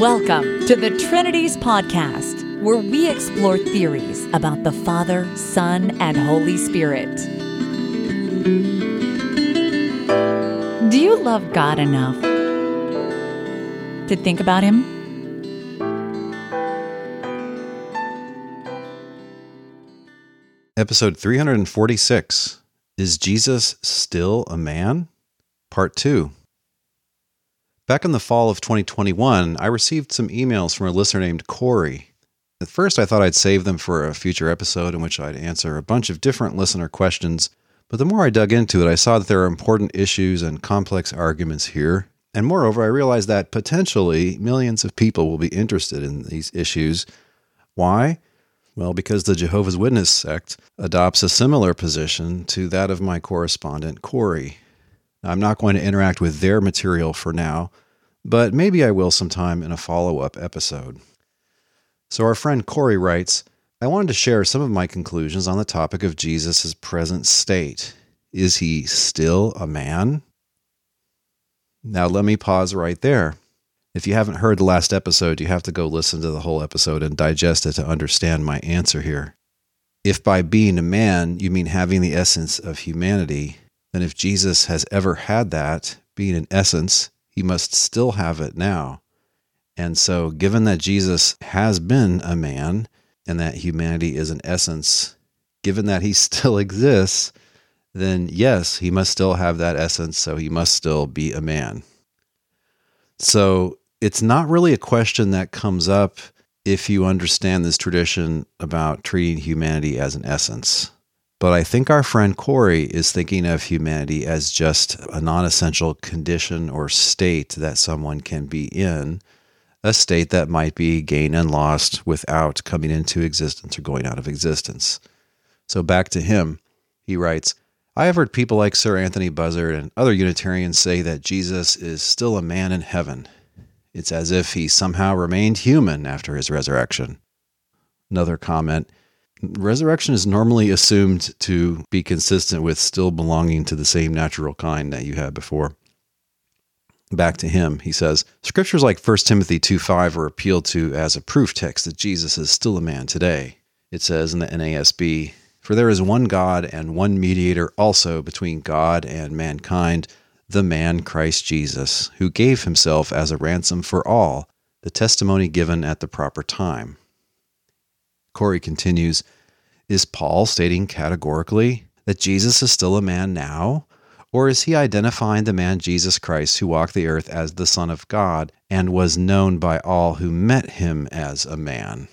Welcome to the Trinities Podcast, where we explore theories about the Father, Son, and Holy Spirit. Do you love God enough to think about Him? Episode 346 Is Jesus Still a Man? Part 2. Back in the fall of 2021, I received some emails from a listener named Corey. At first, I thought I'd save them for a future episode in which I'd answer a bunch of different listener questions, but the more I dug into it, I saw that there are important issues and complex arguments here. And moreover, I realized that potentially millions of people will be interested in these issues. Why? Well, because the Jehovah's Witness sect adopts a similar position to that of my correspondent, Corey. I'm not going to interact with their material for now, but maybe I will sometime in a follow up episode. So, our friend Corey writes I wanted to share some of my conclusions on the topic of Jesus' present state. Is he still a man? Now, let me pause right there. If you haven't heard the last episode, you have to go listen to the whole episode and digest it to understand my answer here. If by being a man you mean having the essence of humanity, then if Jesus has ever had that, being an essence, he must still have it now. And so, given that Jesus has been a man and that humanity is an essence, given that he still exists, then yes, he must still have that essence, so he must still be a man. So, it's not really a question that comes up if you understand this tradition about treating humanity as an essence. But I think our friend Corey is thinking of humanity as just a non essential condition or state that someone can be in, a state that might be gained and lost without coming into existence or going out of existence. So back to him, he writes I have heard people like Sir Anthony Buzzard and other Unitarians say that Jesus is still a man in heaven. It's as if he somehow remained human after his resurrection. Another comment resurrection is normally assumed to be consistent with still belonging to the same natural kind that you had before. Back to him, he says, Scriptures like 1 Timothy 2 5 are appealed to as a proof text that Jesus is still a man today. It says in the NASB, For there is one God and one mediator also between God and mankind, the man Christ Jesus, who gave himself as a ransom for all, the testimony given at the proper time. Corey continues Is Paul stating categorically that Jesus is still a man now? Or is he identifying the man Jesus Christ who walked the earth as the Son of God and was known by all who met him as a man?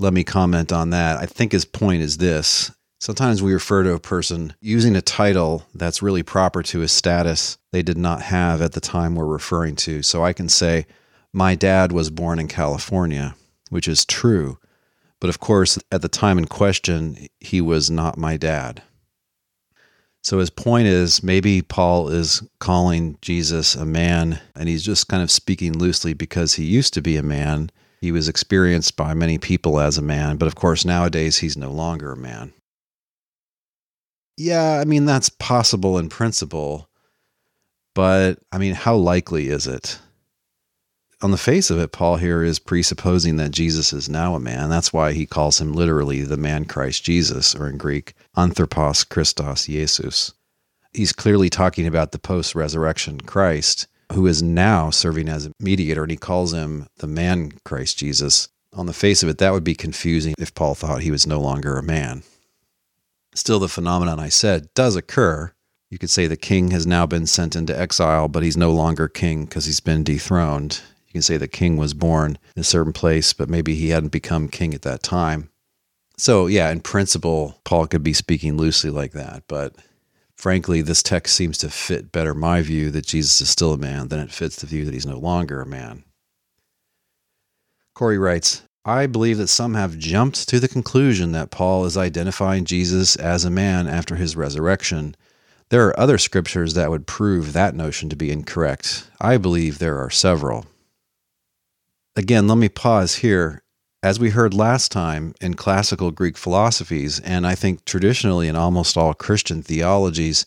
Let me comment on that. I think his point is this. Sometimes we refer to a person using a title that's really proper to a status they did not have at the time we're referring to. So I can say, My dad was born in California which is true. But of course, at the time in question, he was not my dad. So his point is maybe Paul is calling Jesus a man, and he's just kind of speaking loosely because he used to be a man. He was experienced by many people as a man, but of course, nowadays he's no longer a man. Yeah, I mean, that's possible in principle, but I mean, how likely is it? On the face of it, Paul here is presupposing that Jesus is now a man. That's why he calls him literally the man Christ Jesus, or in Greek, Anthropos Christos Jesus. He's clearly talking about the post resurrection Christ, who is now serving as a mediator, and he calls him the man Christ Jesus. On the face of it, that would be confusing if Paul thought he was no longer a man. Still, the phenomenon I said does occur. You could say the king has now been sent into exile, but he's no longer king because he's been dethroned can say the king was born in a certain place, but maybe he hadn't become king at that time. So, yeah, in principle, Paul could be speaking loosely like that. But frankly, this text seems to fit better my view that Jesus is still a man than it fits the view that he's no longer a man. Corey writes, I believe that some have jumped to the conclusion that Paul is identifying Jesus as a man after his resurrection. There are other scriptures that would prove that notion to be incorrect. I believe there are several. Again, let me pause here. As we heard last time in classical Greek philosophies, and I think traditionally in almost all Christian theologies,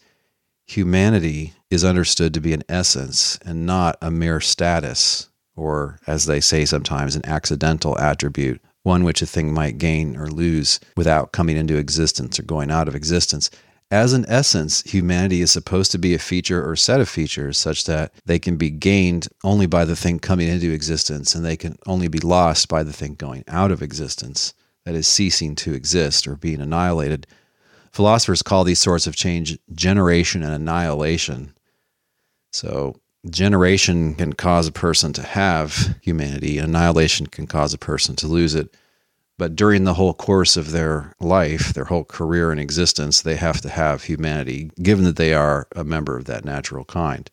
humanity is understood to be an essence and not a mere status. or as they say sometimes, an accidental attribute, one which a thing might gain or lose without coming into existence or going out of existence. As an essence, humanity is supposed to be a feature or set of features such that they can be gained only by the thing coming into existence and they can only be lost by the thing going out of existence, that is, ceasing to exist or being annihilated. Philosophers call these sorts of change generation and annihilation. So, generation can cause a person to have humanity, annihilation can cause a person to lose it. But during the whole course of their life, their whole career and existence, they have to have humanity, given that they are a member of that natural kind.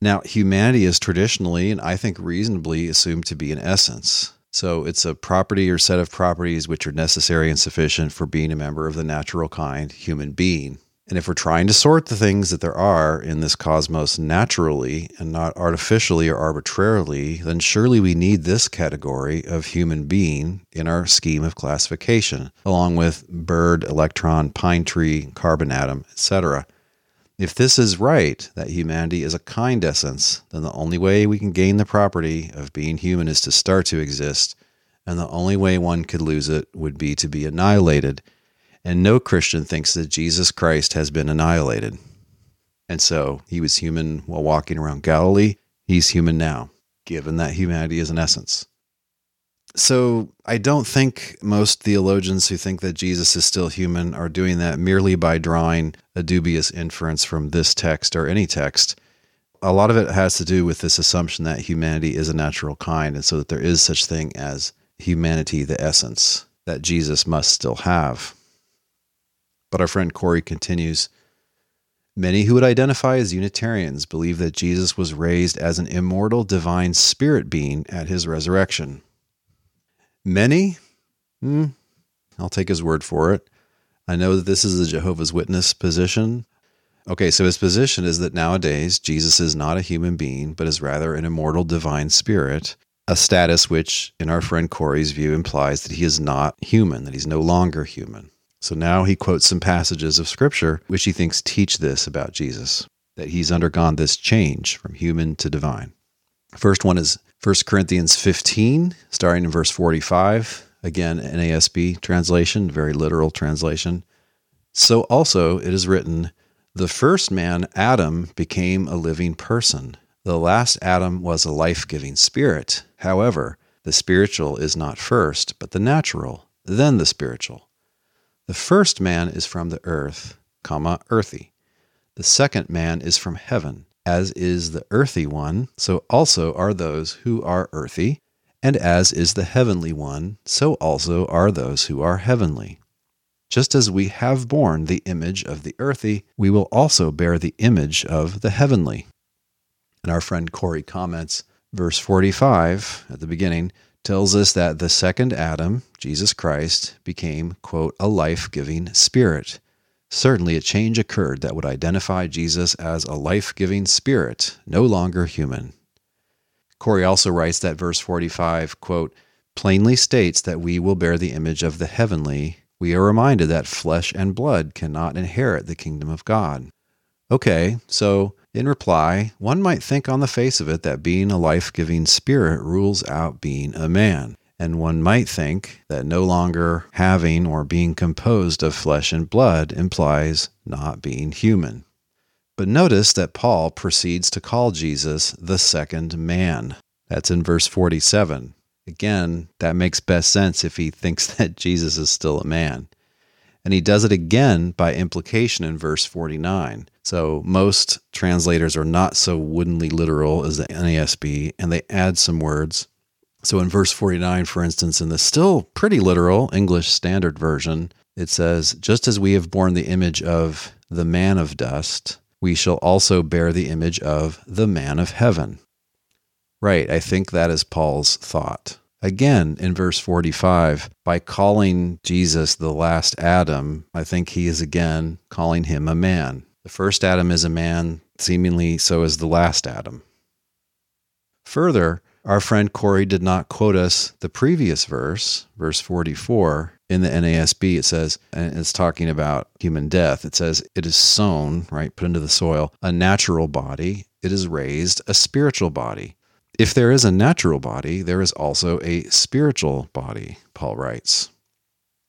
Now, humanity is traditionally, and I think reasonably, assumed to be an essence. So it's a property or set of properties which are necessary and sufficient for being a member of the natural kind human being. And if we're trying to sort the things that there are in this cosmos naturally and not artificially or arbitrarily, then surely we need this category of human being in our scheme of classification, along with bird, electron, pine tree, carbon atom, etc. If this is right, that humanity is a kind essence, then the only way we can gain the property of being human is to start to exist, and the only way one could lose it would be to be annihilated and no Christian thinks that Jesus Christ has been annihilated. And so he was human while walking around Galilee. He's human now, given that humanity is an essence. So I don't think most theologians who think that Jesus is still human are doing that merely by drawing a dubious inference from this text or any text. A lot of it has to do with this assumption that humanity is a natural kind, and so that there is such thing as humanity, the essence, that Jesus must still have. But our friend Corey continues Many who would identify as Unitarians believe that Jesus was raised as an immortal divine spirit being at his resurrection. Many? Hmm, I'll take his word for it. I know that this is a Jehovah's Witness position. Okay, so his position is that nowadays Jesus is not a human being, but is rather an immortal divine spirit, a status which, in our friend Corey's view, implies that he is not human, that he's no longer human. So now he quotes some passages of scripture which he thinks teach this about Jesus, that he's undergone this change from human to divine. First one is 1 Corinthians 15, starting in verse 45. Again, NASB translation, very literal translation. So also it is written, The first man, Adam, became a living person. The last Adam was a life giving spirit. However, the spiritual is not first, but the natural, then the spiritual. The first man is from the earth, comma, earthy. The second man is from heaven, as is the earthy one, so also are those who are earthy, and as is the heavenly one, so also are those who are heavenly. Just as we have borne the image of the earthy, we will also bear the image of the heavenly. And our friend Corey comments, verse 45 at the beginning tells us that the second Adam, Jesus Christ, became, quote, a life giving spirit. Certainly, a change occurred that would identify Jesus as a life giving spirit, no longer human. Corey also writes that verse 45, quote, plainly states that we will bear the image of the heavenly. We are reminded that flesh and blood cannot inherit the kingdom of God. Okay, so in reply, one might think on the face of it that being a life giving spirit rules out being a man. And one might think that no longer having or being composed of flesh and blood implies not being human. But notice that Paul proceeds to call Jesus the second man. That's in verse 47. Again, that makes best sense if he thinks that Jesus is still a man. And he does it again by implication in verse 49. So most translators are not so woodenly literal as the NASB, and they add some words. So in verse 49, for instance, in the still pretty literal English Standard Version, it says, Just as we have borne the image of the man of dust, we shall also bear the image of the man of heaven. Right, I think that is Paul's thought. Again, in verse 45, by calling Jesus the last Adam, I think he is again calling him a man. The first Adam is a man, seemingly so is the last Adam. Further, our friend Corey did not quote us the previous verse, verse 44. In the NASB, it says, and it's talking about human death. It says, It is sown, right, put into the soil, a natural body. It is raised, a spiritual body. If there is a natural body, there is also a spiritual body, Paul writes.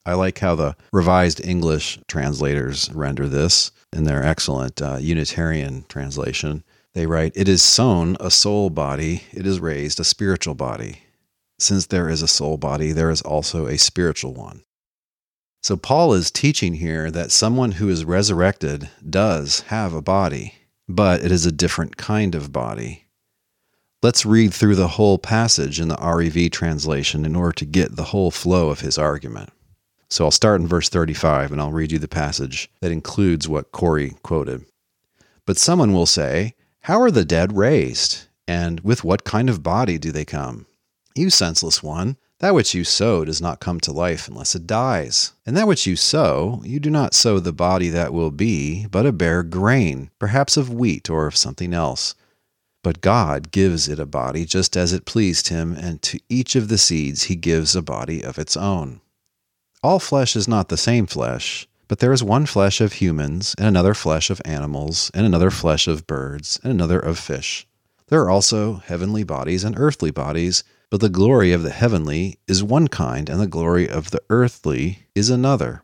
I like how the Revised English translators render this in their excellent uh, Unitarian translation. They write, It is sown a soul body, it is raised a spiritual body. Since there is a soul body, there is also a spiritual one. So, Paul is teaching here that someone who is resurrected does have a body, but it is a different kind of body. Let's read through the whole passage in the REV translation in order to get the whole flow of his argument. So I'll start in verse 35 and I'll read you the passage that includes what Corey quoted. But someone will say, How are the dead raised? And with what kind of body do they come? You senseless one, that which you sow does not come to life unless it dies. And that which you sow, you do not sow the body that will be, but a bare grain, perhaps of wheat or of something else. But God gives it a body just as it pleased him, and to each of the seeds he gives a body of its own. All flesh is not the same flesh, but there is one flesh of humans, and another flesh of animals, and another flesh of birds, and another of fish. There are also heavenly bodies and earthly bodies, but the glory of the heavenly is one kind, and the glory of the earthly is another.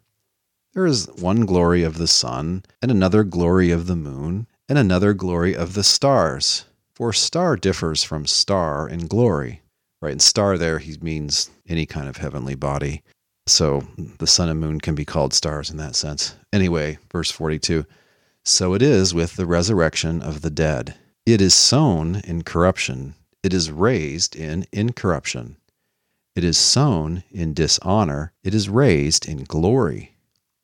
There is one glory of the sun, and another glory of the moon, and another glory of the stars for star differs from star in glory, right? And star there, he means any kind of heavenly body. So the sun and moon can be called stars in that sense. Anyway, verse 42 So it is with the resurrection of the dead. It is sown in corruption, it is raised in incorruption. It is sown in dishonor, it is raised in glory.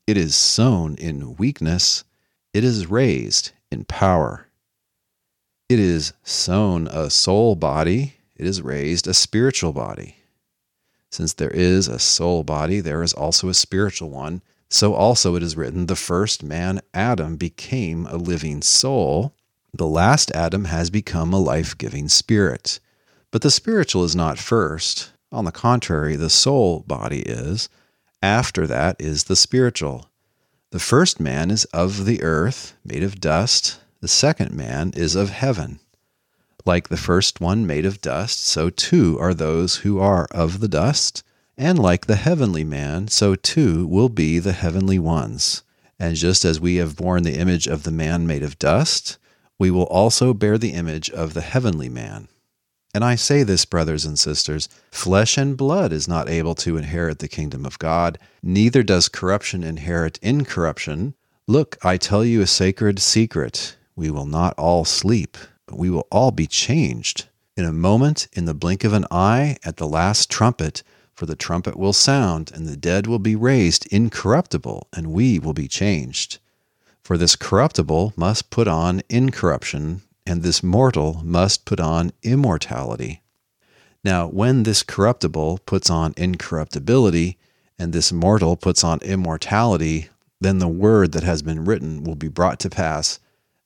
It is sown in weakness, it is raised in power. It is sown a soul body, it is raised a spiritual body. Since there is a soul body, there is also a spiritual one. So also it is written, the first man, Adam, became a living soul. The last Adam has become a life giving spirit. But the spiritual is not first. On the contrary, the soul body is. After that is the spiritual. The first man is of the earth, made of dust. The second man is of heaven. Like the first one made of dust, so too are those who are of the dust. And like the heavenly man, so too will be the heavenly ones. And just as we have borne the image of the man made of dust, we will also bear the image of the heavenly man. And I say this, brothers and sisters flesh and blood is not able to inherit the kingdom of God, neither does corruption inherit incorruption. Look, I tell you a sacred secret. We will not all sleep, but we will all be changed. In a moment, in the blink of an eye, at the last trumpet, for the trumpet will sound, and the dead will be raised incorruptible, and we will be changed. For this corruptible must put on incorruption, and this mortal must put on immortality. Now, when this corruptible puts on incorruptibility, and this mortal puts on immortality, then the word that has been written will be brought to pass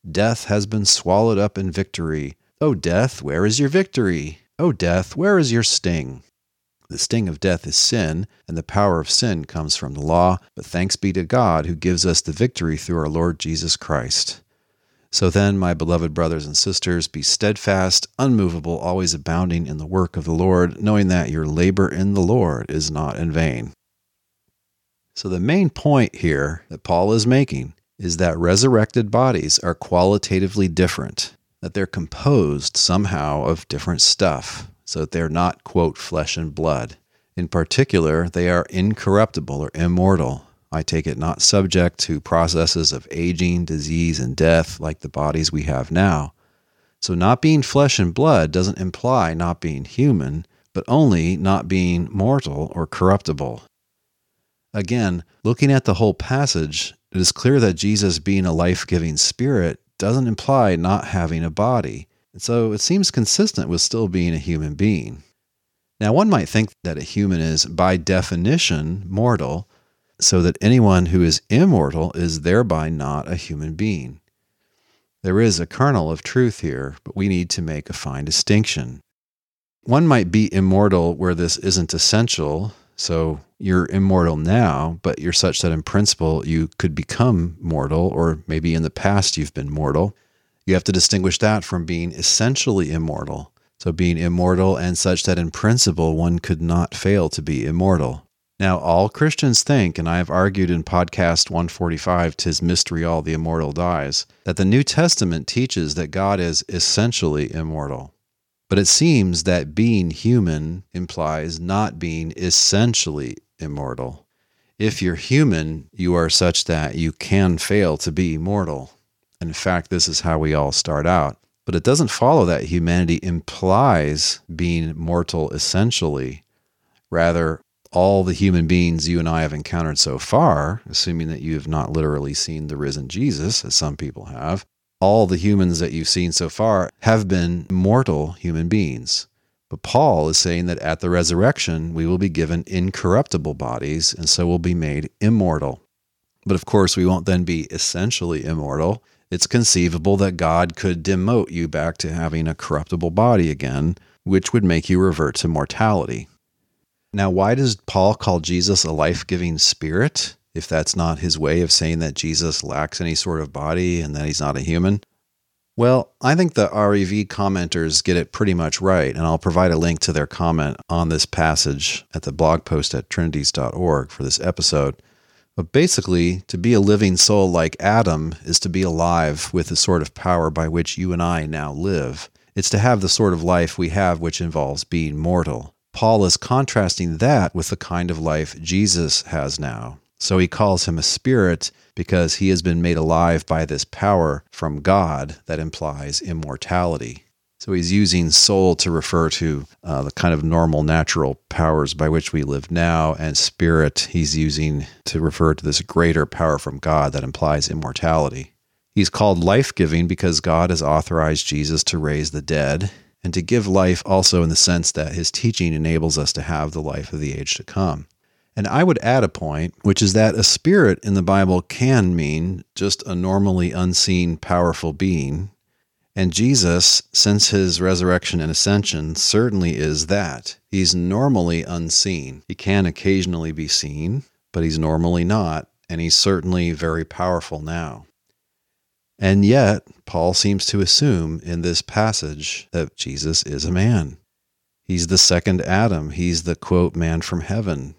Death has been swallowed up in victory. O death, where is your victory? O death, where is your sting? The sting of death is sin, and the power of sin comes from the law, but thanks be to God who gives us the victory through our Lord Jesus Christ. So then, my beloved brothers and sisters, be steadfast, unmovable, always abounding in the work of the Lord, knowing that your labor in the Lord is not in vain. So, the main point here that Paul is making is that resurrected bodies are qualitatively different, that they're composed somehow of different stuff, so that they're not, quote, flesh and blood. In particular, they are incorruptible or immortal. I take it not subject to processes of aging, disease, and death like the bodies we have now. So, not being flesh and blood doesn't imply not being human, but only not being mortal or corruptible. Again, looking at the whole passage, it is clear that Jesus being a life giving spirit doesn't imply not having a body, and so it seems consistent with still being a human being. Now, one might think that a human is, by definition, mortal, so that anyone who is immortal is thereby not a human being. There is a kernel of truth here, but we need to make a fine distinction. One might be immortal where this isn't essential, so you're immortal now, but you're such that in principle you could become mortal, or maybe in the past you've been mortal. You have to distinguish that from being essentially immortal. So being immortal and such that in principle one could not fail to be immortal. Now, all Christians think, and I have argued in podcast 145, Tis Mystery All the Immortal Dies, that the New Testament teaches that God is essentially immortal. But it seems that being human implies not being essentially immortal. If you're human, you are such that you can fail to be immortal. In fact, this is how we all start out. But it doesn't follow that humanity implies being mortal essentially. Rather, all the human beings you and I have encountered so far, assuming that you have not literally seen the risen Jesus, as some people have, all the humans that you've seen so far have been mortal human beings. But Paul is saying that at the resurrection, we will be given incorruptible bodies, and so will be made immortal. But of course, we won't then be essentially immortal. It's conceivable that God could demote you back to having a corruptible body again, which would make you revert to mortality. Now, why does Paul call Jesus a life giving spirit if that's not his way of saying that Jesus lacks any sort of body and that he's not a human? Well, I think the REV commenters get it pretty much right, and I'll provide a link to their comment on this passage at the blog post at trinities.org for this episode. But basically, to be a living soul like Adam is to be alive with the sort of power by which you and I now live. It's to have the sort of life we have, which involves being mortal. Paul is contrasting that with the kind of life Jesus has now. So he calls him a spirit because he has been made alive by this power from God that implies immortality. So he's using soul to refer to uh, the kind of normal natural powers by which we live now, and spirit he's using to refer to this greater power from God that implies immortality. He's called life giving because God has authorized Jesus to raise the dead and to give life also in the sense that his teaching enables us to have the life of the age to come. And I would add a point, which is that a spirit in the Bible can mean just a normally unseen, powerful being. And Jesus, since his resurrection and ascension, certainly is that. He's normally unseen. He can occasionally be seen, but he's normally not. And he's certainly very powerful now. And yet, Paul seems to assume in this passage that Jesus is a man. He's the second Adam. He's the quote, man from heaven.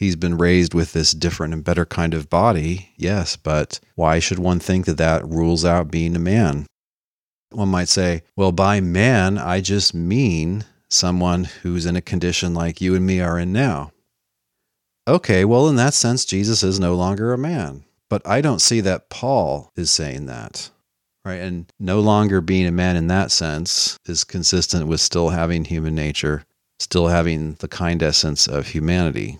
He's been raised with this different and better kind of body, yes, but why should one think that that rules out being a man? One might say, well, by man, I just mean someone who's in a condition like you and me are in now. Okay, well, in that sense, Jesus is no longer a man. But I don't see that Paul is saying that. Right. And no longer being a man in that sense is consistent with still having human nature, still having the kind essence of humanity.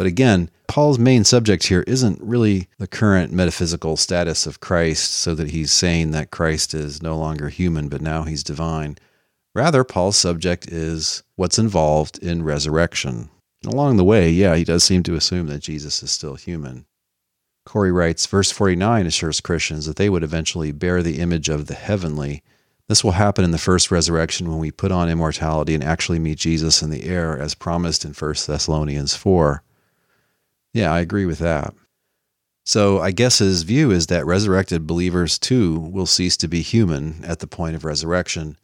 But again, Paul's main subject here isn't really the current metaphysical status of Christ, so that he's saying that Christ is no longer human, but now he's divine. Rather, Paul's subject is what's involved in resurrection. And Along the way, yeah, he does seem to assume that Jesus is still human. Corey writes, verse 49 assures Christians that they would eventually bear the image of the heavenly. This will happen in the first resurrection when we put on immortality and actually meet Jesus in the air, as promised in 1 Thessalonians 4. Yeah, I agree with that. So I guess his view is that resurrected believers too will cease to be human at the point of resurrection.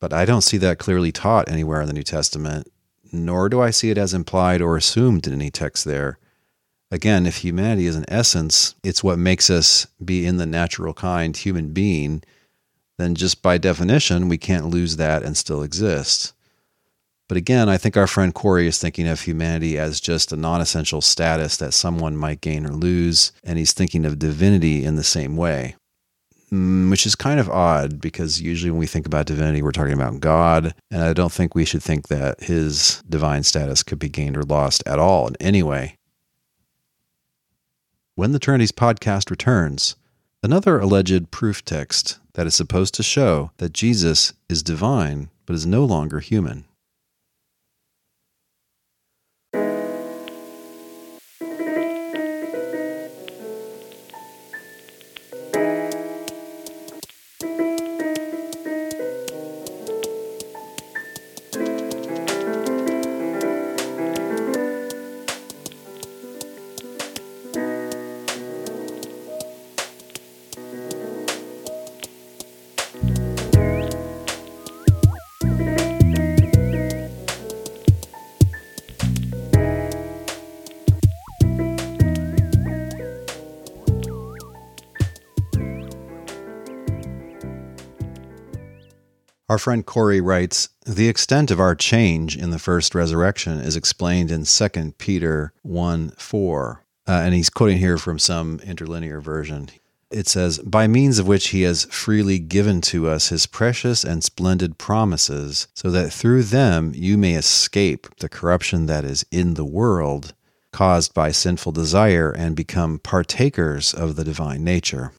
But I don't see that clearly taught anywhere in the New Testament, nor do I see it as implied or assumed in any text there. Again, if humanity is an essence, it's what makes us be in the natural kind human being, then just by definition, we can't lose that and still exist. But again, I think our friend Corey is thinking of humanity as just a non essential status that someone might gain or lose, and he's thinking of divinity in the same way. Mm, which is kind of odd because usually when we think about divinity, we're talking about God, and I don't think we should think that his divine status could be gained or lost at all in any way. When the Trinities podcast returns, another alleged proof text that is supposed to show that Jesus is divine but is no longer human. Friend Corey writes The extent of our change in the first resurrection is explained in 2 Peter 1 4. Uh, and he's quoting here from some interlinear version. It says, By means of which he has freely given to us his precious and splendid promises, so that through them you may escape the corruption that is in the world, caused by sinful desire, and become partakers of the divine nature.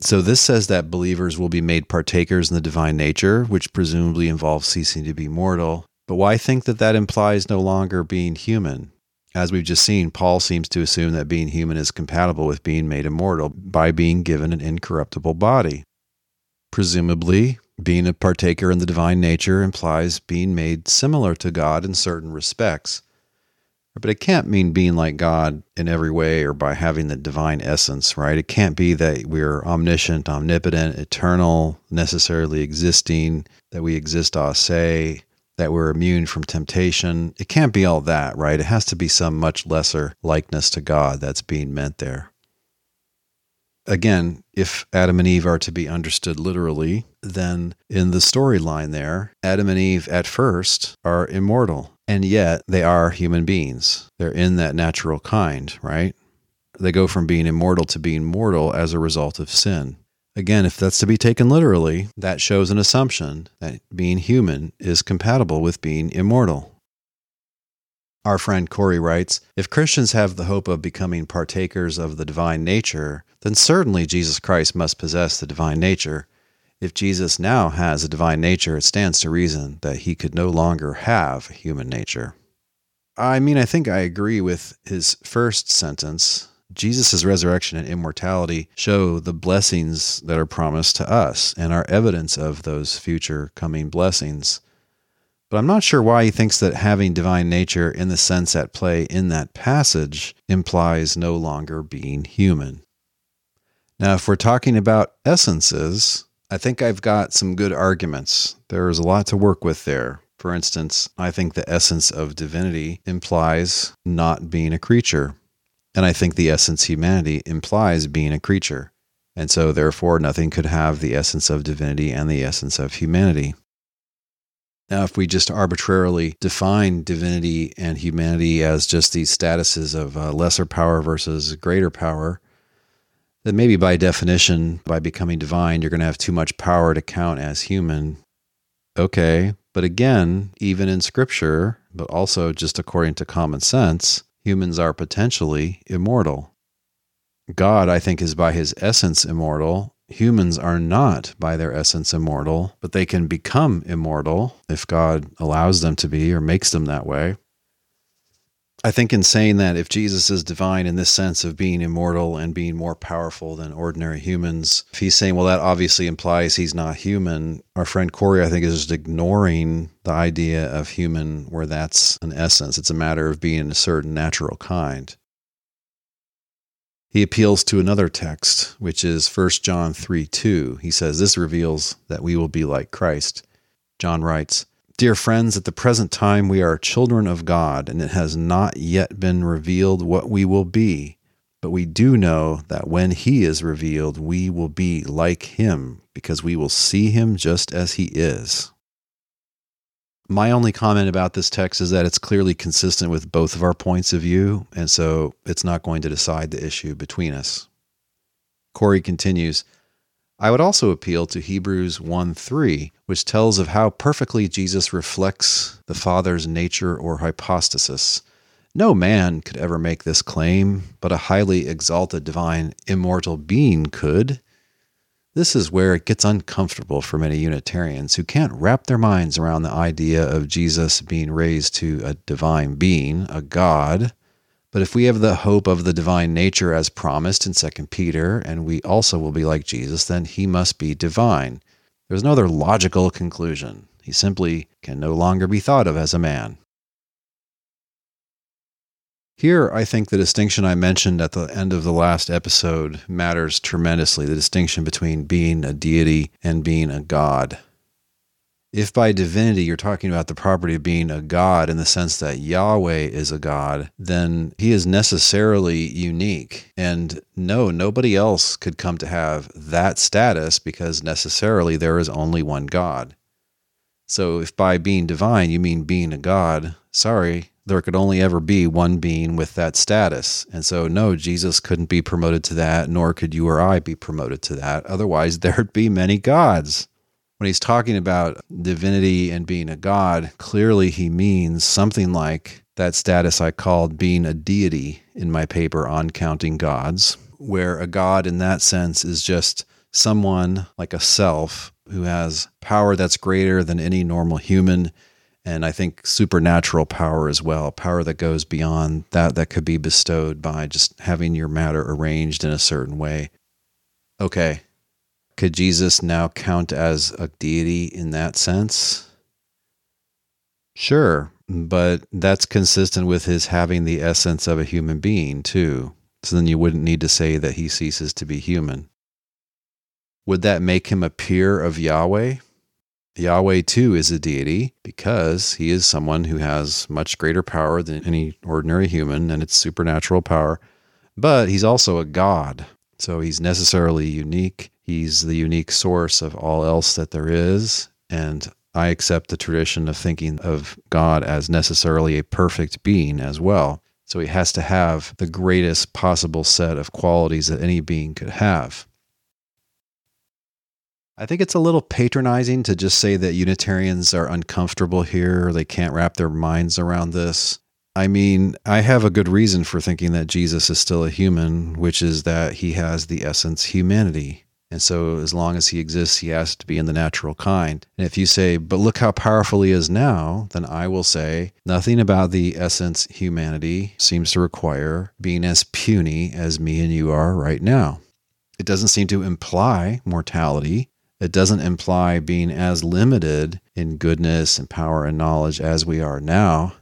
So this says that believers will be made partakers in the divine nature, which presumably involves ceasing to be mortal. But why think that that implies no longer being human? As we've just seen, Paul seems to assume that being human is compatible with being made immortal by being given an incorruptible body. Presumably, being a partaker in the divine nature implies being made similar to God in certain respects. But it can't mean being like God in every way or by having the divine essence, right? It can't be that we're omniscient, omnipotent, eternal, necessarily existing, that we exist a se, that we're immune from temptation. It can't be all that, right? It has to be some much lesser likeness to God that's being meant there. Again, if Adam and Eve are to be understood literally, then in the storyline there, Adam and Eve at first are immortal and yet they are human beings. They're in that natural kind, right? They go from being immortal to being mortal as a result of sin. Again, if that's to be taken literally, that shows an assumption that being human is compatible with being immortal. Our friend Corey writes If Christians have the hope of becoming partakers of the divine nature, then certainly Jesus Christ must possess the divine nature if Jesus now has a divine nature, it stands to reason that he could no longer have human nature. I mean, I think I agree with his first sentence. Jesus' resurrection and immortality show the blessings that are promised to us and are evidence of those future coming blessings. But I'm not sure why he thinks that having divine nature in the sense at play in that passage implies no longer being human. Now, if we're talking about essences, I think I've got some good arguments. There's a lot to work with there. For instance, I think the essence of divinity implies not being a creature. And I think the essence humanity implies being a creature. And so, therefore, nothing could have the essence of divinity and the essence of humanity. Now, if we just arbitrarily define divinity and humanity as just these statuses of uh, lesser power versus greater power, that maybe by definition, by becoming divine, you're going to have too much power to count as human. Okay, but again, even in scripture, but also just according to common sense, humans are potentially immortal. God, I think, is by his essence immortal. Humans are not by their essence immortal, but they can become immortal if God allows them to be or makes them that way. I think in saying that if Jesus is divine in this sense of being immortal and being more powerful than ordinary humans, if he's saying, well, that obviously implies he's not human, our friend Corey, I think, is just ignoring the idea of human where that's an essence. It's a matter of being a certain natural kind. He appeals to another text, which is 1 John 3 2. He says, This reveals that we will be like Christ. John writes, Dear friends, at the present time we are children of God, and it has not yet been revealed what we will be. But we do know that when He is revealed, we will be like Him, because we will see Him just as He is. My only comment about this text is that it's clearly consistent with both of our points of view, and so it's not going to decide the issue between us. Corey continues I would also appeal to Hebrews 1 3, which tells of how perfectly Jesus reflects the Father's nature or hypostasis. No man could ever make this claim, but a highly exalted divine immortal being could. This is where it gets uncomfortable for many Unitarians who can't wrap their minds around the idea of Jesus being raised to a divine being, a God, but if we have the hope of the divine nature as promised in 2 Peter, and we also will be like Jesus, then he must be divine. There's no other logical conclusion. He simply can no longer be thought of as a man. Here, I think the distinction I mentioned at the end of the last episode matters tremendously the distinction between being a deity and being a god. If by divinity you're talking about the property of being a God in the sense that Yahweh is a God, then he is necessarily unique. And no, nobody else could come to have that status because necessarily there is only one God. So if by being divine you mean being a God, sorry, there could only ever be one being with that status. And so, no, Jesus couldn't be promoted to that, nor could you or I be promoted to that. Otherwise, there'd be many gods when he's talking about divinity and being a god, clearly he means something like that status I called being a deity in my paper on counting gods, where a god in that sense is just someone like a self who has power that's greater than any normal human and I think supernatural power as well, power that goes beyond that that could be bestowed by just having your matter arranged in a certain way. Okay, could Jesus now count as a deity in that sense? Sure, but that's consistent with his having the essence of a human being, too. So then you wouldn't need to say that he ceases to be human. Would that make him a peer of Yahweh? Yahweh, too, is a deity because he is someone who has much greater power than any ordinary human, and it's supernatural power. But he's also a God, so he's necessarily unique He's the unique source of all else that there is. And I accept the tradition of thinking of God as necessarily a perfect being as well. So he has to have the greatest possible set of qualities that any being could have. I think it's a little patronizing to just say that Unitarians are uncomfortable here, they can't wrap their minds around this. I mean, I have a good reason for thinking that Jesus is still a human, which is that he has the essence humanity. And so, as long as he exists, he has to be in the natural kind. And if you say, but look how powerful he is now, then I will say, nothing about the essence humanity seems to require being as puny as me and you are right now. It doesn't seem to imply mortality. It doesn't imply being as limited in goodness and power and knowledge as we are now.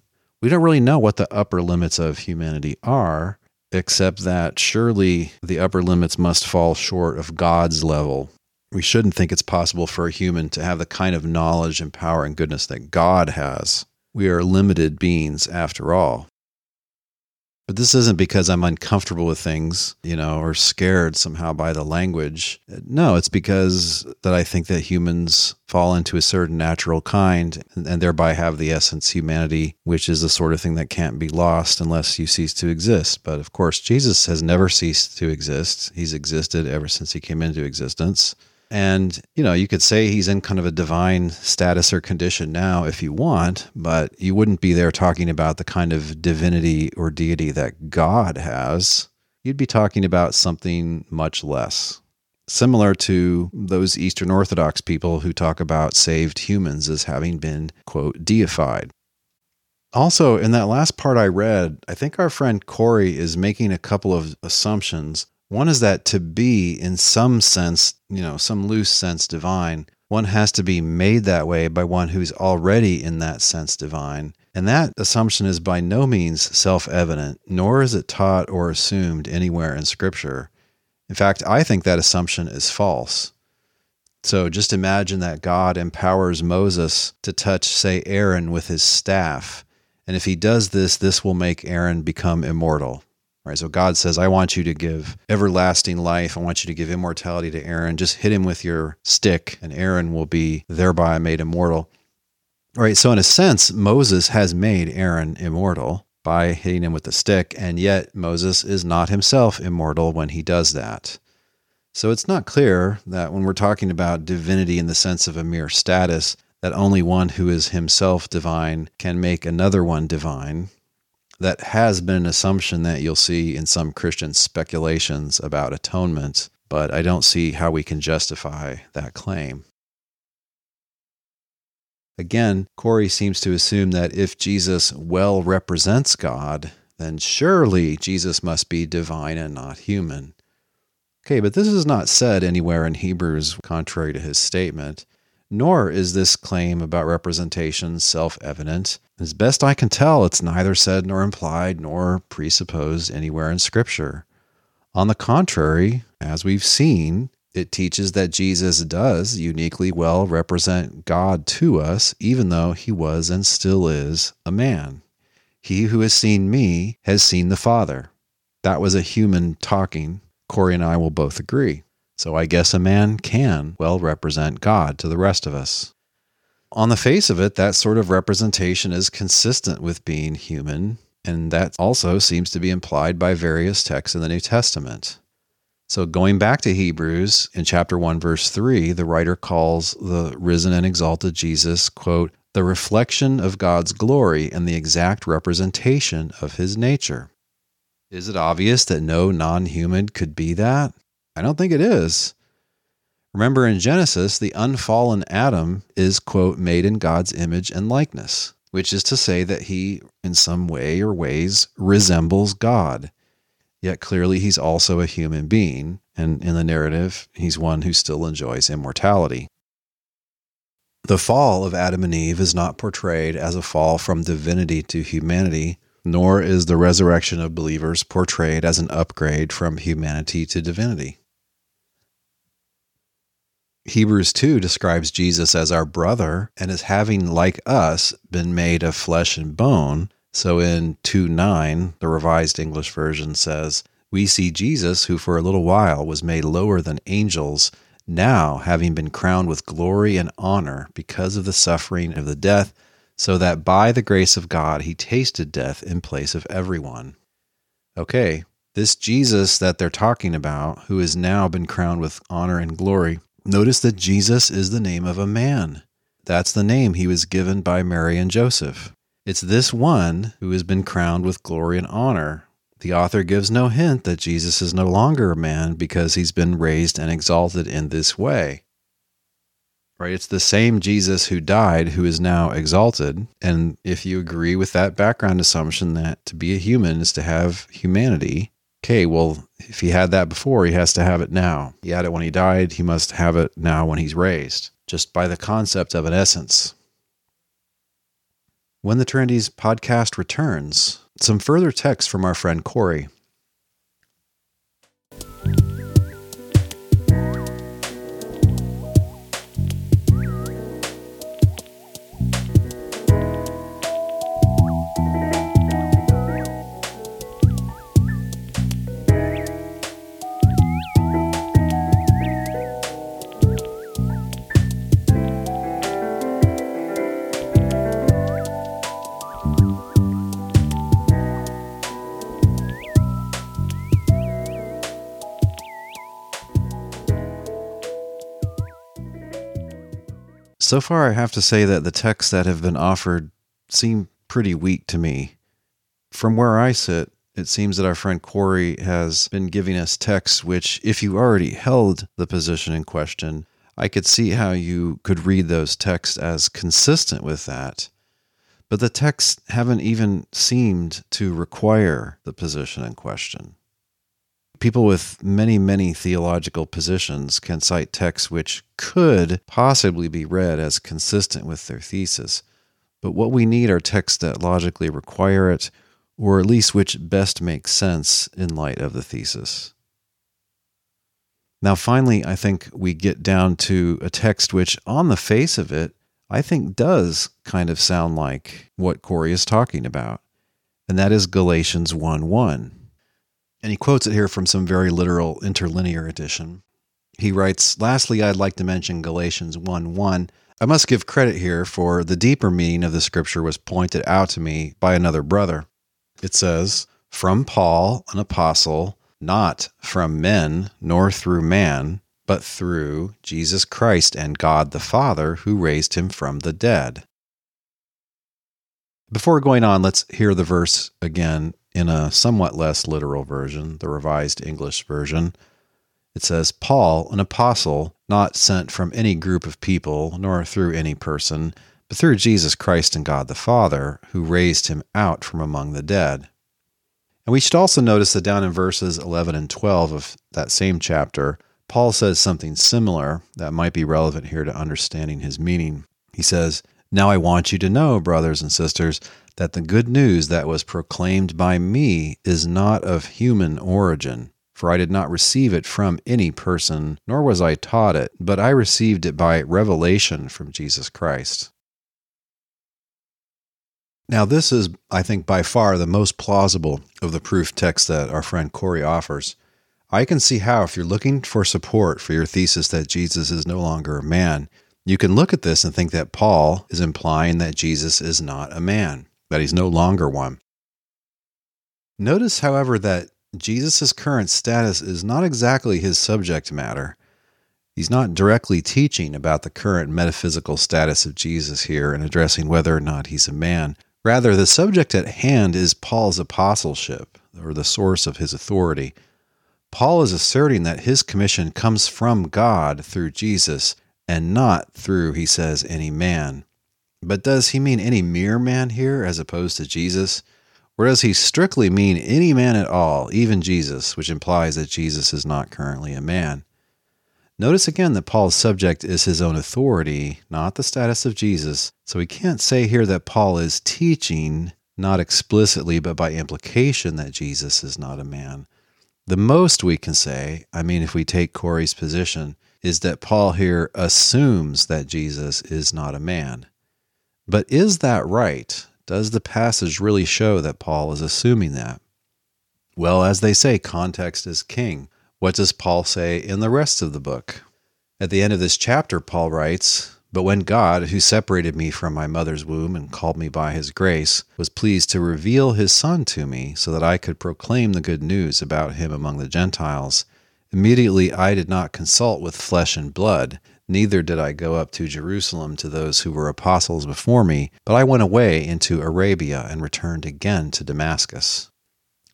We don't really know what the upper limits of humanity are except that surely the upper limits must fall short of God's level. We shouldn't think it's possible for a human to have the kind of knowledge and power and goodness that God has. We are limited beings after all. But this isn't because I'm uncomfortable with things, you know, or scared somehow by the language. No, it's because that I think that humans fall into a certain natural kind and, thereby have the essence humanity, which is the sort of thing that can't be lost unless you cease to exist. But of course, Jesus has never ceased to exist. He's existed ever since he came into existence. And, you know, you could say he's in kind of a divine status or condition now if you want, but you wouldn't be there talking about the kind of divinity or deity that God has. You'd be talking about something much less. Similar to those Eastern Orthodox people who talk about saved humans as having been, quote, deified. Also, in that last part I read, I think our friend Corey is making a couple of assumptions one is that to be, in some sense, you know, some loose sense divine, one has to be made that way by one who's already in that sense divine. And that assumption is by no means self evident, nor is it taught or assumed anywhere in Scripture. In fact, I think that assumption is false. So just imagine that God empowers Moses to touch, say, Aaron with his staff. And if he does this, this will make Aaron become immortal. Right. So God says, I want you to give everlasting life. I want you to give immortality to Aaron. Just hit him with your stick, and Aaron will be thereby made immortal. Right. So, in a sense, Moses has made Aaron immortal by hitting him with the stick, and yet Moses is not himself immortal when he does that. So, it's not clear that when we're talking about divinity in the sense of a mere status, that only one who is himself divine can make another one divine that has been an assumption that you'll see in some Christian speculations about atonement, but I don't see how we can justify that claim. Again, Corey seems to assume that if Jesus well represents God, then surely Jesus must be divine and not human. Okay, but this is not said anywhere in Hebrews, contrary to his statement. Nor is this claim about representation self evident. As best I can tell, it's neither said nor implied nor presupposed anywhere in Scripture. On the contrary, as we've seen, It teaches that Jesus does uniquely well represent God to us, even though he was and still is a man. He who has seen me has seen the Father. That was a human talking. Corey and I will both agree. So I guess a man can well represent God to the rest of us. On the face of it, that sort of representation is consistent with being human, and that also seems to be implied by various texts in the New Testament. So, going back to Hebrews in chapter 1, verse 3, the writer calls the risen and exalted Jesus, quote, the reflection of God's glory and the exact representation of his nature. Is it obvious that no non human could be that? I don't think it is. Remember in Genesis, the unfallen Adam is, quote, made in God's image and likeness, which is to say that he, in some way or ways, resembles God. Yet clearly he's also a human being, and in the narrative, he's one who still enjoys immortality. The fall of Adam and Eve is not portrayed as a fall from divinity to humanity, nor is the resurrection of believers portrayed as an upgrade from humanity to divinity. Hebrews 2 describes Jesus as our brother and as having, like us, been made of flesh and bone, so in 2 9, the Revised English Version says, We see Jesus, who for a little while was made lower than angels, now having been crowned with glory and honor because of the suffering of the death, so that by the grace of God he tasted death in place of everyone. Okay, this Jesus that they're talking about, who has now been crowned with honor and glory, notice that Jesus is the name of a man. That's the name he was given by Mary and Joseph. It's this one who has been crowned with glory and honor. The author gives no hint that Jesus is no longer a man because he's been raised and exalted in this way. Right? It's the same Jesus who died who is now exalted. And if you agree with that background assumption that to be a human is to have humanity, okay, well, if he had that before, he has to have it now. He had it when he died, he must have it now when he's raised, just by the concept of an essence. When the Trinities podcast returns, some further text from our friend Corey. So far, I have to say that the texts that have been offered seem pretty weak to me. From where I sit, it seems that our friend Corey has been giving us texts which, if you already held the position in question, I could see how you could read those texts as consistent with that. But the texts haven't even seemed to require the position in question. People with many, many theological positions can cite texts which could possibly be read as consistent with their thesis. But what we need are texts that logically require it, or at least which best make sense in light of the thesis. Now, finally, I think we get down to a text which, on the face of it, I think does kind of sound like what Corey is talking about, and that is Galatians 1 1. And he quotes it here from some very literal interlinear edition. He writes, Lastly, I'd like to mention Galatians 1 1. I must give credit here, for the deeper meaning of the scripture was pointed out to me by another brother. It says, From Paul, an apostle, not from men, nor through man, but through Jesus Christ and God the Father, who raised him from the dead. Before going on, let's hear the verse again in a somewhat less literal version, the Revised English Version, it says, Paul, an apostle, not sent from any group of people, nor through any person, but through Jesus Christ and God the Father, who raised him out from among the dead. And we should also notice that down in verses 11 and 12 of that same chapter, Paul says something similar that might be relevant here to understanding his meaning. He says, Now I want you to know, brothers and sisters, that the good news that was proclaimed by me is not of human origin. For I did not receive it from any person, nor was I taught it, but I received it by revelation from Jesus Christ. Now, this is, I think, by far the most plausible of the proof texts that our friend Corey offers. I can see how, if you're looking for support for your thesis that Jesus is no longer a man, you can look at this and think that Paul is implying that Jesus is not a man, that he's no longer one. Notice, however, that Jesus' current status is not exactly his subject matter. He's not directly teaching about the current metaphysical status of Jesus here and addressing whether or not he's a man. Rather, the subject at hand is Paul's apostleship, or the source of his authority. Paul is asserting that his commission comes from God through Jesus and not through, he says, any man. But does he mean any mere man here as opposed to Jesus? Or does he strictly mean any man at all, even Jesus, which implies that Jesus is not currently a man? Notice again that Paul's subject is his own authority, not the status of Jesus. So we can't say here that Paul is teaching, not explicitly, but by implication, that Jesus is not a man. The most we can say, I mean, if we take Corey's position, is that Paul here assumes that Jesus is not a man. But is that right? Does the passage really show that Paul is assuming that? Well, as they say, context is king. What does Paul say in the rest of the book? At the end of this chapter, Paul writes, But when God, who separated me from my mother's womb and called me by his grace, was pleased to reveal his Son to me so that I could proclaim the good news about him among the Gentiles, immediately I did not consult with flesh and blood, neither did I go up to Jerusalem to those who were apostles before me, but I went away into Arabia and returned again to Damascus.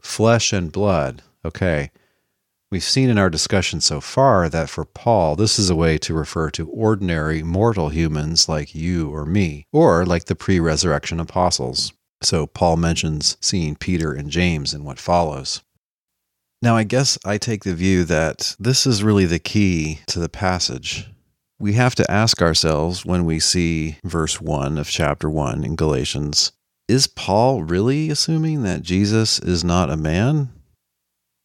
Flesh and blood. Okay. We've seen in our discussion so far that for Paul, this is a way to refer to ordinary mortal humans like you or me, or like the pre resurrection apostles. So Paul mentions seeing Peter and James in what follows. Now, I guess I take the view that this is really the key to the passage. We have to ask ourselves when we see verse 1 of chapter 1 in Galatians is Paul really assuming that Jesus is not a man?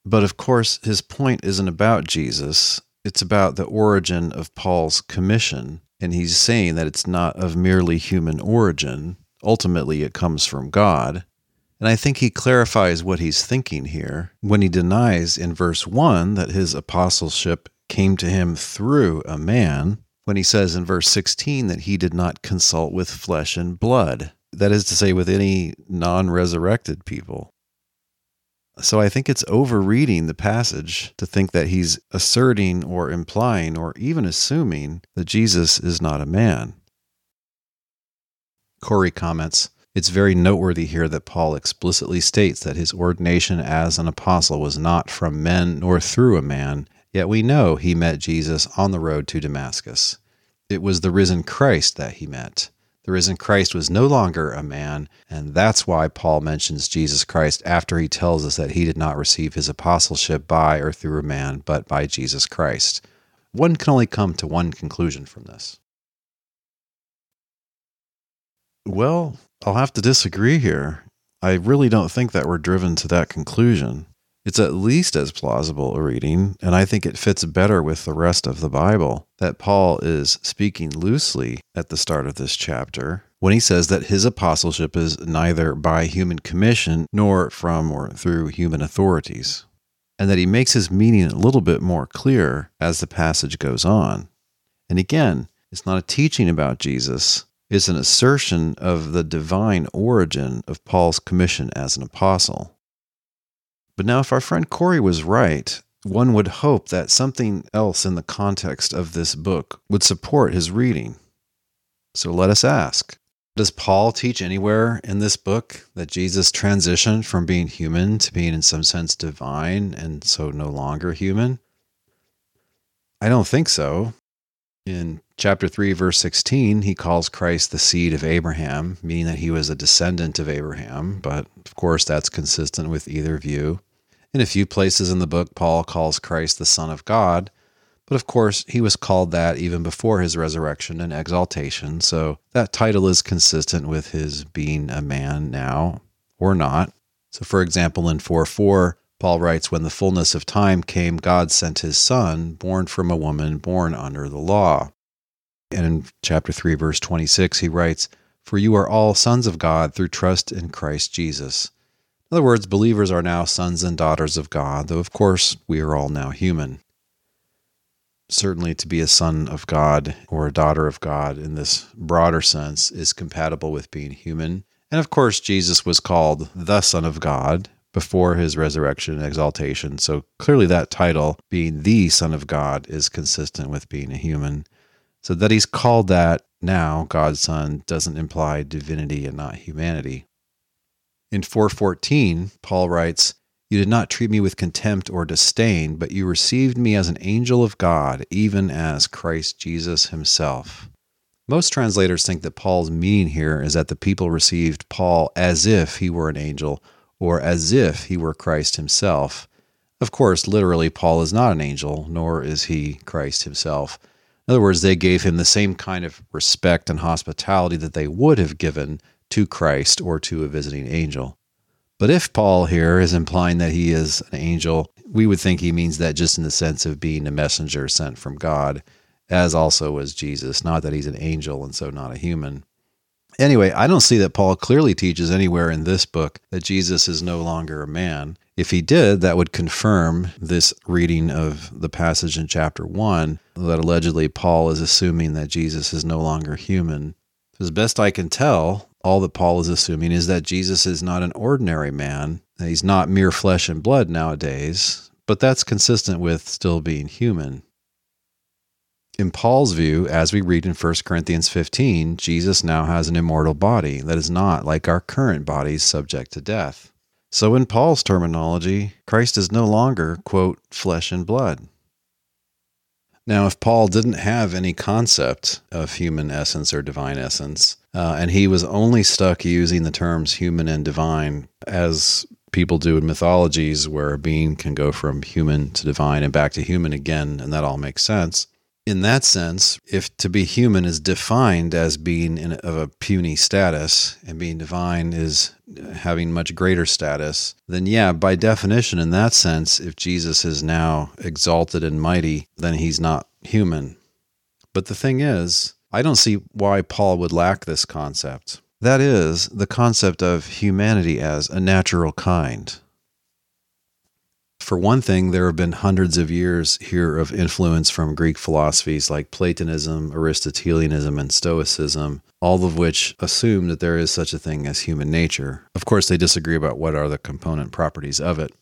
But of course, his point isn't about Jesus. It's about the origin of Paul's commission. And he's saying that it's not of merely human origin. Ultimately, it comes from God. And I think he clarifies what he's thinking here when he denies in verse 1 that his apostleship came to him through a man, when he says in verse 16 that he did not consult with flesh and blood, that is to say, with any non resurrected people. So I think it's overreading the passage to think that he's asserting or implying or even assuming that Jesus is not a man. Corey comments It's very noteworthy here that Paul explicitly states that his ordination as an apostle was not from men nor through a man, yet we know he met Jesus on the road to Damascus. It was the risen Christ that he met. The risen Christ was no longer a man, and that's why Paul mentions Jesus Christ after he tells us that he did not receive his apostleship by or through a man, but by Jesus Christ. One can only come to one conclusion from this. Well, I'll have to disagree here. I really don't think that we're driven to that conclusion. It's at least as plausible a reading, and I think it fits better with the rest of the Bible, that Paul is speaking loosely at the start of this chapter when he says that his apostleship is neither by human commission nor from or through human authorities, and that he makes his meaning a little bit more clear as the passage goes on. And again, it's not a teaching about Jesus, it's an assertion of the divine origin of Paul's commission as an apostle. But now, if our friend Corey was right, one would hope that something else in the context of this book would support his reading. So let us ask Does Paul teach anywhere in this book that Jesus transitioned from being human to being, in some sense, divine and so no longer human? I don't think so. In chapter 3, verse 16, he calls Christ the seed of Abraham, meaning that he was a descendant of Abraham, but of course that's consistent with either view. In a few places in the book, Paul calls Christ the Son of God, but of course, he was called that even before his resurrection and exaltation, so that title is consistent with his being a man now or not. So, for example, in 4 4, Paul writes, When the fullness of time came, God sent his Son, born from a woman, born under the law. And in chapter 3, verse 26, he writes, For you are all sons of God through trust in Christ Jesus. In other words, believers are now sons and daughters of God, though of course we are all now human. Certainly, to be a son of God or a daughter of God in this broader sense is compatible with being human. And of course, Jesus was called the Son of God before his resurrection and exaltation. So clearly, that title, being the Son of God, is consistent with being a human. So that he's called that now, God's Son, doesn't imply divinity and not humanity. In 414, Paul writes, You did not treat me with contempt or disdain, but you received me as an angel of God, even as Christ Jesus himself. Most translators think that Paul's meaning here is that the people received Paul as if he were an angel or as if he were Christ himself. Of course, literally, Paul is not an angel, nor is he Christ himself. In other words, they gave him the same kind of respect and hospitality that they would have given to Christ or to a visiting angel. But if Paul here is implying that he is an angel, we would think he means that just in the sense of being a messenger sent from God, as also was Jesus, not that he's an angel and so not a human. Anyway, I don't see that Paul clearly teaches anywhere in this book that Jesus is no longer a man. If he did, that would confirm this reading of the passage in chapter 1 that allegedly Paul is assuming that Jesus is no longer human. As best I can tell, all that Paul is assuming is that Jesus is not an ordinary man, he's not mere flesh and blood nowadays, but that's consistent with still being human. In Paul's view, as we read in 1 Corinthians 15, Jesus now has an immortal body that is not like our current bodies subject to death. So, in Paul's terminology, Christ is no longer, quote, flesh and blood. Now, if Paul didn't have any concept of human essence or divine essence, uh, and he was only stuck using the terms human and divine as people do in mythologies, where a being can go from human to divine and back to human again, and that all makes sense in that sense, if to be human is defined as being in, of a puny status and being divine is having much greater status, then yeah, by definition, in that sense, if Jesus is now exalted and mighty, then he's not human. But the thing is, I don't see why Paul would lack this concept. That is, the concept of humanity as a natural kind. For one thing, there have been hundreds of years here of influence from Greek philosophies like Platonism, Aristotelianism, and Stoicism, all of which assume that there is such a thing as human nature. Of course, they disagree about what are the component properties of it.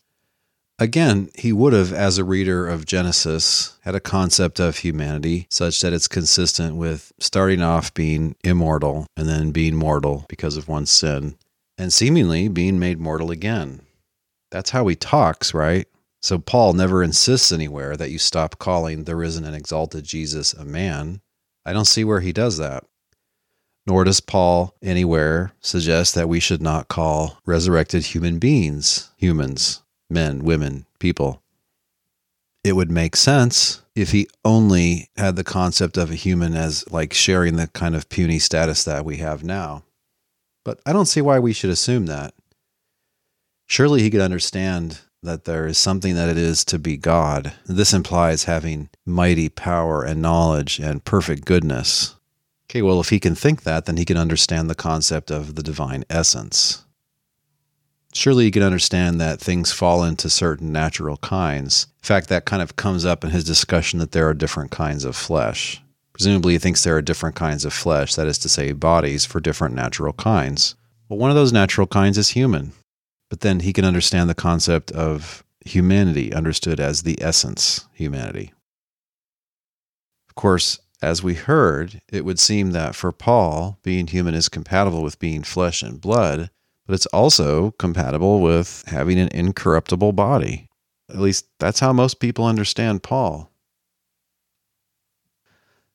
Again, he would have, as a reader of Genesis, had a concept of humanity such that it's consistent with starting off being immortal and then being mortal because of one's sin, and seemingly being made mortal again. That's how he talks, right? So Paul never insists anywhere that you stop calling the risen and exalted Jesus a man. I don't see where he does that. Nor does Paul anywhere suggest that we should not call resurrected human beings humans, men, women, people. It would make sense if he only had the concept of a human as like sharing the kind of puny status that we have now. But I don't see why we should assume that. Surely he could understand that there is something that it is to be God. This implies having mighty power and knowledge and perfect goodness. Okay, well, if he can think that, then he can understand the concept of the divine essence. Surely he can understand that things fall into certain natural kinds. In fact, that kind of comes up in his discussion that there are different kinds of flesh. Presumably, he thinks there are different kinds of flesh, that is to say, bodies for different natural kinds. Well, one of those natural kinds is human but then he can understand the concept of humanity understood as the essence humanity. Of course, as we heard, it would seem that for Paul, being human is compatible with being flesh and blood, but it's also compatible with having an incorruptible body. At least that's how most people understand Paul.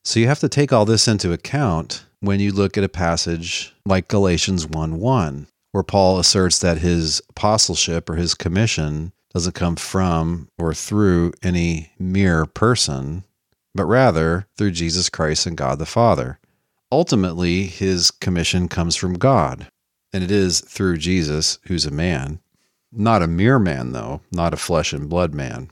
So you have to take all this into account when you look at a passage like Galatians 1 1 where Paul asserts that his apostleship or his commission doesn't come from or through any mere person, but rather through Jesus Christ and God the Father. Ultimately, his commission comes from God, and it is through Jesus, who's a man. Not a mere man, though, not a flesh and blood man.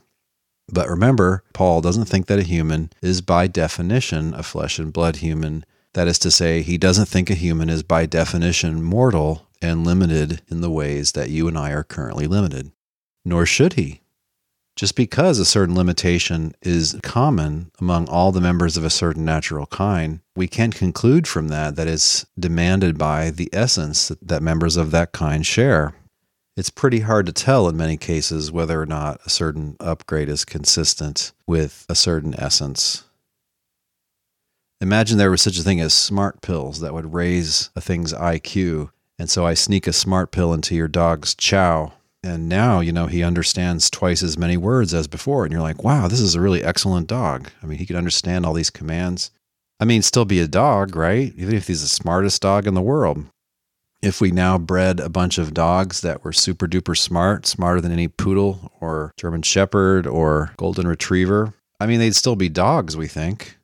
But remember, Paul doesn't think that a human is by definition a flesh and blood human. That is to say, he doesn't think a human is by definition mortal and limited in the ways that you and I are currently limited. Nor should he. Just because a certain limitation is common among all the members of a certain natural kind, we can conclude from that that it's demanded by the essence that members of that kind share. It's pretty hard to tell in many cases whether or not a certain upgrade is consistent with a certain essence. Imagine there was such a thing as smart pills that would raise a thing's IQ. And so I sneak a smart pill into your dog's chow and now, you know, he understands twice as many words as before. And you're like, wow, this is a really excellent dog. I mean, he can understand all these commands. I mean, still be a dog, right? Even if he's the smartest dog in the world. If we now bred a bunch of dogs that were super duper smart, smarter than any poodle or German shepherd or golden retriever, I mean, they'd still be dogs, we think.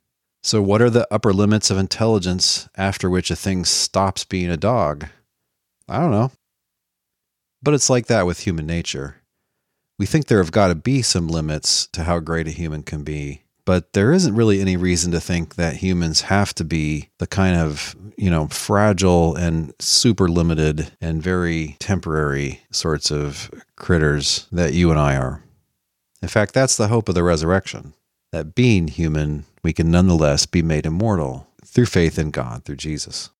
So, what are the upper limits of intelligence after which a thing stops being a dog? I don't know. But it's like that with human nature. We think there have got to be some limits to how great a human can be, but there isn't really any reason to think that humans have to be the kind of, you know, fragile and super limited and very temporary sorts of critters that you and I are. In fact, that's the hope of the resurrection that being human, we can nonetheless be made immortal through faith in God, through Jesus.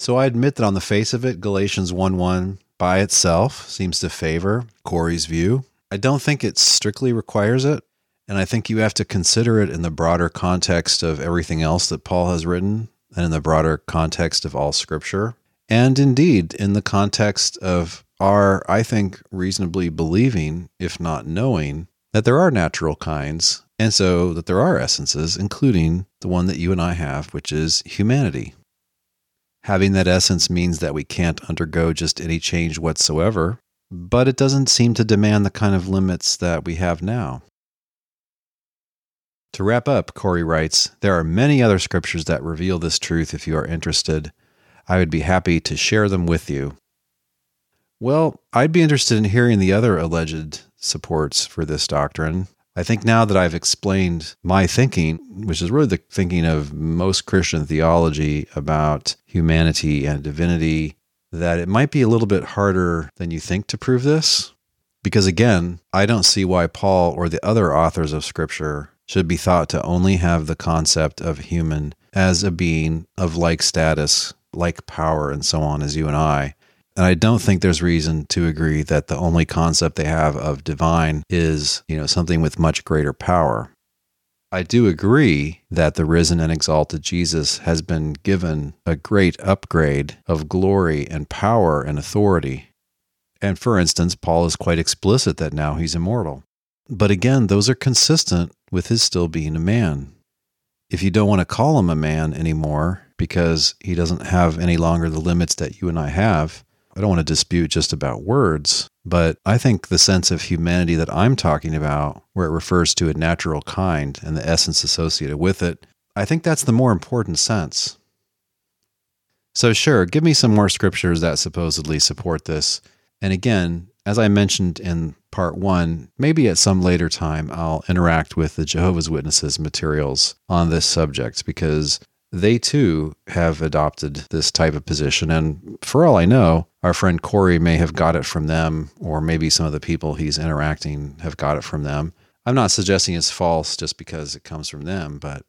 So I admit that on the face of it, Galatians 1 1 by itself seems to favor Corey's view. I don't think it strictly requires it. And I think you have to consider it in the broader context of everything else that Paul has written and in the broader context of all scripture. And indeed, in the context of our, I think, reasonably believing, if not knowing, that there are natural kinds, and so that there are essences, including the one that you and I have, which is humanity. Having that essence means that we can't undergo just any change whatsoever, but it doesn't seem to demand the kind of limits that we have now. To wrap up, Corey writes There are many other scriptures that reveal this truth if you are interested. I would be happy to share them with you. Well, I'd be interested in hearing the other alleged supports for this doctrine. I think now that I've explained my thinking, which is really the thinking of most Christian theology about humanity and divinity, that it might be a little bit harder than you think to prove this. Because again, I don't see why Paul or the other authors of Scripture should be thought to only have the concept of human as a being of like status, like power, and so on as you and I, and I don't think there's reason to agree that the only concept they have of divine is, you know, something with much greater power. I do agree that the risen and exalted Jesus has been given a great upgrade of glory and power and authority. And for instance, Paul is quite explicit that now he's immortal. But again, those are consistent with his still being a man. If you don't want to call him a man anymore because he doesn't have any longer the limits that you and I have, I don't want to dispute just about words, but I think the sense of humanity that I'm talking about, where it refers to a natural kind and the essence associated with it, I think that's the more important sense. So, sure, give me some more scriptures that supposedly support this. And again, as I mentioned in part one, maybe at some later time I'll interact with the Jehovah's Witnesses materials on this subject because they too have adopted this type of position. And for all I know, our friend Corey may have got it from them, or maybe some of the people he's interacting have got it from them. I'm not suggesting it's false just because it comes from them, but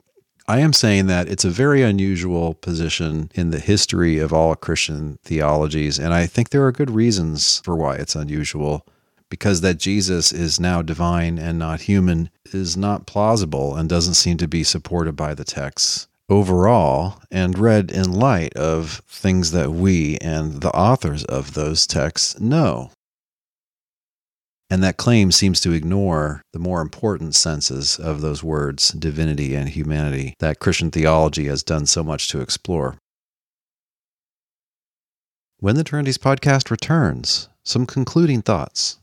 I am saying that it's a very unusual position in the history of all Christian theologies. And I think there are good reasons for why it's unusual. Because that Jesus is now divine and not human is not plausible and doesn't seem to be supported by the texts overall and read in light of things that we and the authors of those texts know. And that claim seems to ignore the more important senses of those words, divinity and humanity, that Christian theology has done so much to explore. When the Trinities podcast returns, some concluding thoughts.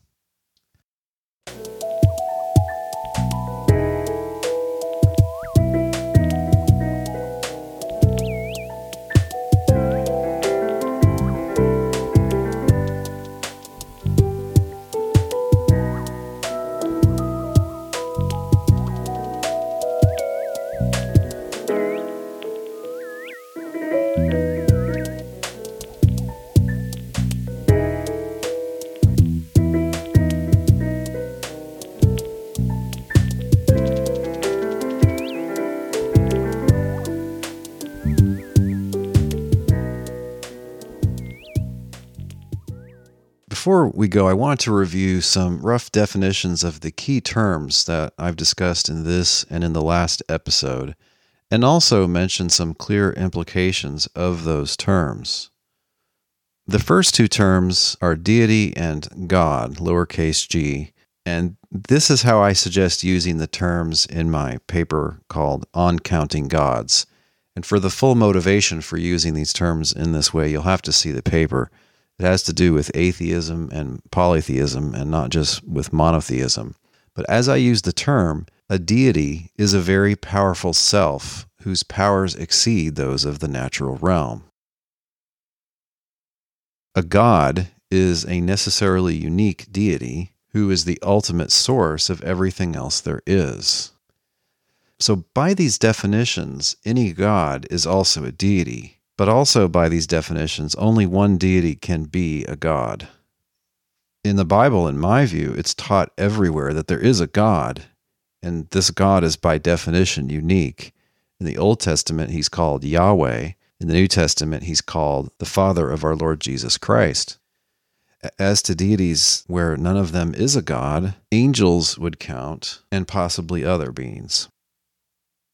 Before we go, I want to review some rough definitions of the key terms that I've discussed in this and in the last episode, and also mention some clear implications of those terms. The first two terms are deity and God, lowercase g, and this is how I suggest using the terms in my paper called On Counting Gods. And for the full motivation for using these terms in this way, you'll have to see the paper. It has to do with atheism and polytheism and not just with monotheism. But as I use the term, a deity is a very powerful self whose powers exceed those of the natural realm. A god is a necessarily unique deity who is the ultimate source of everything else there is. So, by these definitions, any god is also a deity but also, by these definitions, only one deity can be a God. In the Bible, in my view, it's taught everywhere that there is a God, and this God is by definition unique. In the Old Testament, he's called Yahweh. In the New Testament, he's called the Father of our Lord Jesus Christ. As to deities where none of them is a God, angels would count, and possibly other beings.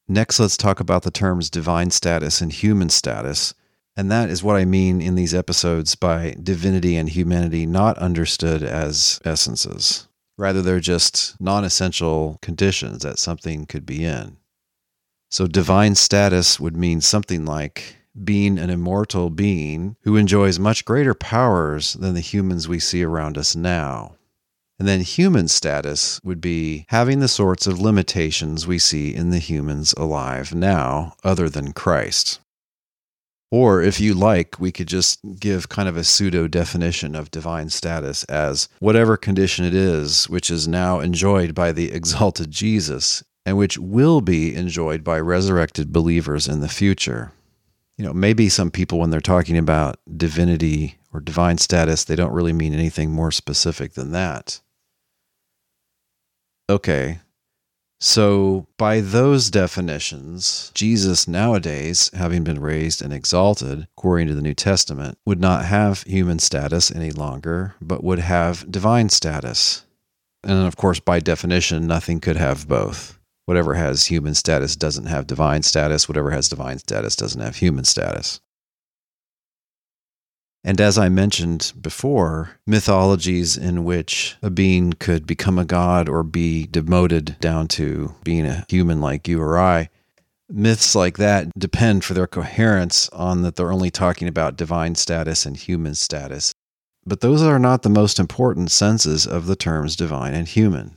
Next, let's talk about the terms divine status and human status. And that is what I mean in these episodes by divinity and humanity not understood as essences. Rather, they're just non essential conditions that something could be in. So, divine status would mean something like being an immortal being who enjoys much greater powers than the humans we see around us now. And then human status would be having the sorts of limitations we see in the humans alive now, other than Christ. Or if you like, we could just give kind of a pseudo definition of divine status as whatever condition it is which is now enjoyed by the exalted Jesus and which will be enjoyed by resurrected believers in the future. You know, maybe some people, when they're talking about divinity or divine status, they don't really mean anything more specific than that. Okay. So, by those definitions, Jesus nowadays, having been raised and exalted, according to the New Testament, would not have human status any longer, but would have divine status. And of course, by definition, nothing could have both. Whatever has human status doesn't have divine status. Whatever has divine status doesn't have human status. And as I mentioned before, mythologies in which a being could become a god or be demoted down to being a human like you or I, myths like that depend for their coherence on that they're only talking about divine status and human status. But those are not the most important senses of the terms divine and human.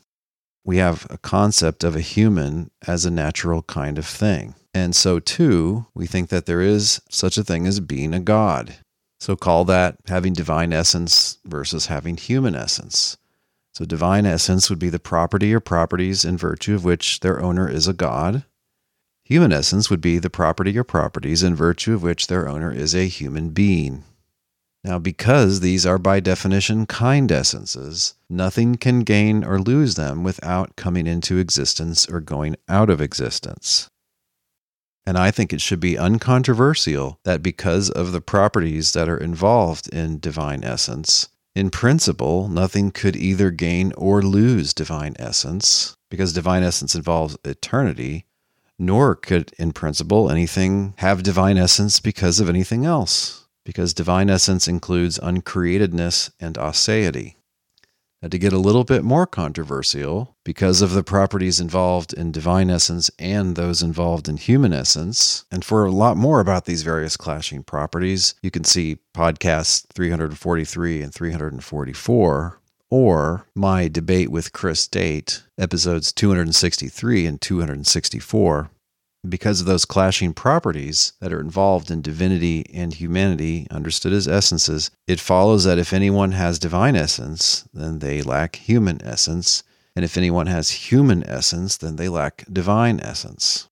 We have a concept of a human as a natural kind of thing. And so, too, we think that there is such a thing as being a god. So call that having divine essence versus having human essence. So divine essence would be the property or properties in virtue of which their owner is a god. Human essence would be the property or properties in virtue of which their owner is a human being. Now, because these are by definition kind essences, nothing can gain or lose them without coming into existence or going out of existence. And I think it should be uncontroversial that because of the properties that are involved in divine essence, in principle, nothing could either gain or lose divine essence, because divine essence involves eternity, nor could, in principle, anything have divine essence because of anything else, because divine essence includes uncreatedness and aseity. To get a little bit more controversial, because of the properties involved in divine essence and those involved in human essence, and for a lot more about these various clashing properties, you can see podcasts 343 and 344, or my debate with Chris Date, episodes 263 and 264 because of those clashing properties that are involved in divinity and humanity, understood as essences, it follows that if anyone has divine essence, then they lack human essence. And if anyone has human essence, then they lack divine essence.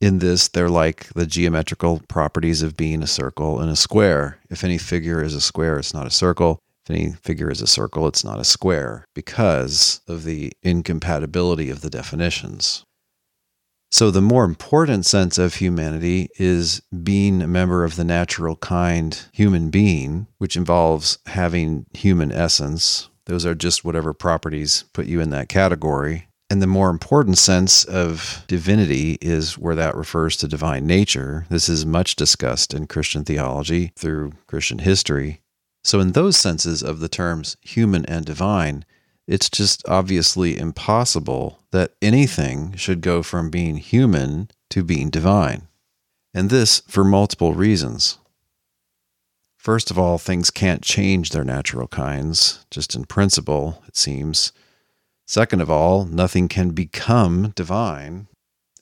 In this, they're like the geometrical properties of being a circle and a square. If any figure is a square, it's not a circle. If any figure is a circle, it's not a square because of the incompatibility of the definitions. So, the more important sense of humanity is being a member of the natural kind human being, which involves having human essence. Those are just whatever properties put you in that category. And the more important sense of divinity is where that refers to divine nature. This is much discussed in Christian theology through Christian history. So, in those senses of the terms human and divine, it's just obviously impossible that anything should go from being human to being divine. And this for multiple reasons. First of all, things can't change their natural kinds, just in principle, it seems. Second of all, nothing can become divine.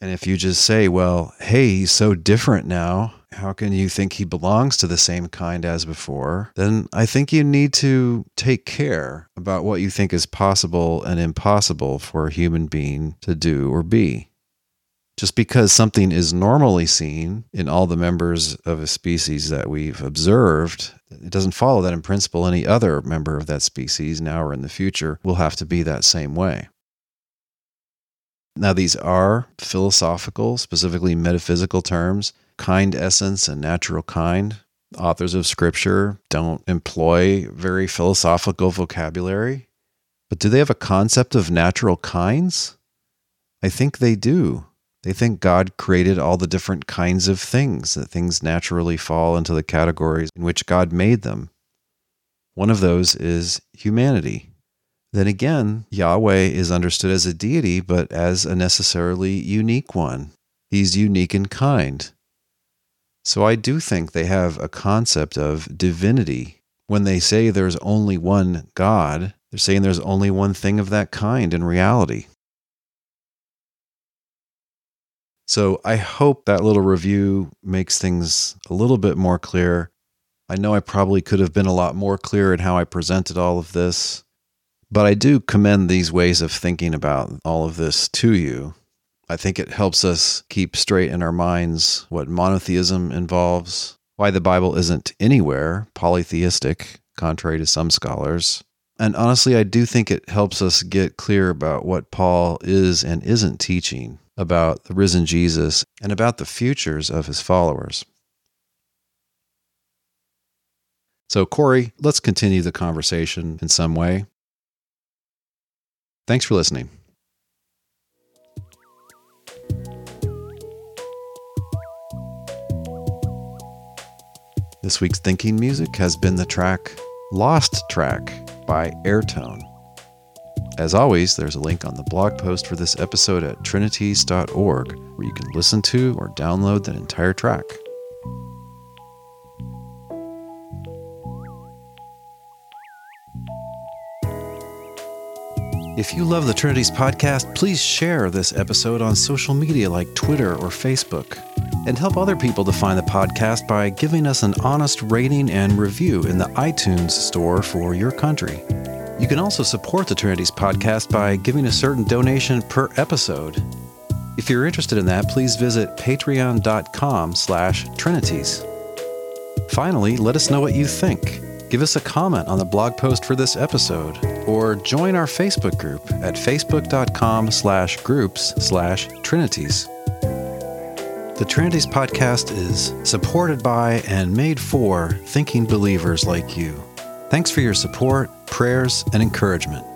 And if you just say, well, hey, he's so different now, how can you think he belongs to the same kind as before? Then I think you need to take care about what you think is possible and impossible for a human being to do or be. Just because something is normally seen in all the members of a species that we've observed, it doesn't follow that in principle any other member of that species, now or in the future, will have to be that same way. Now, these are philosophical, specifically metaphysical terms kind essence and natural kind. Authors of scripture don't employ very philosophical vocabulary. But do they have a concept of natural kinds? I think they do. They think God created all the different kinds of things, that things naturally fall into the categories in which God made them. One of those is humanity. Then again, Yahweh is understood as a deity, but as a necessarily unique one. He's unique in kind. So I do think they have a concept of divinity. When they say there's only one God, they're saying there's only one thing of that kind in reality. So I hope that little review makes things a little bit more clear. I know I probably could have been a lot more clear in how I presented all of this, but I do commend these ways of thinking about all of this to you. I think it helps us keep straight in our minds what monotheism involves, why the Bible isn't anywhere polytheistic, contrary to some scholars. And honestly, I do think it helps us get clear about what Paul is and isn't teaching about the risen Jesus and about the futures of his followers. So, Corey, let's continue the conversation in some way. Thanks for listening. This week's thinking music has been the track Lost Track by Airtone. As always, there's a link on the blog post for this episode at trinities.org where you can listen to or download that entire track. If you love the Trinities podcast, please share this episode on social media like Twitter or Facebook and help other people to find the podcast by giving us an honest rating and review in the iTunes store for your country. You can also support the Trinities podcast by giving a certain donation per episode. If you're interested in that, please visit patreon.com slash trinities. Finally, let us know what you think. Give us a comment on the blog post for this episode, or join our Facebook group at facebook.com slash groups slash trinities. The Trinities podcast is supported by and made for thinking believers like you. Thanks for your support, prayers, and encouragement.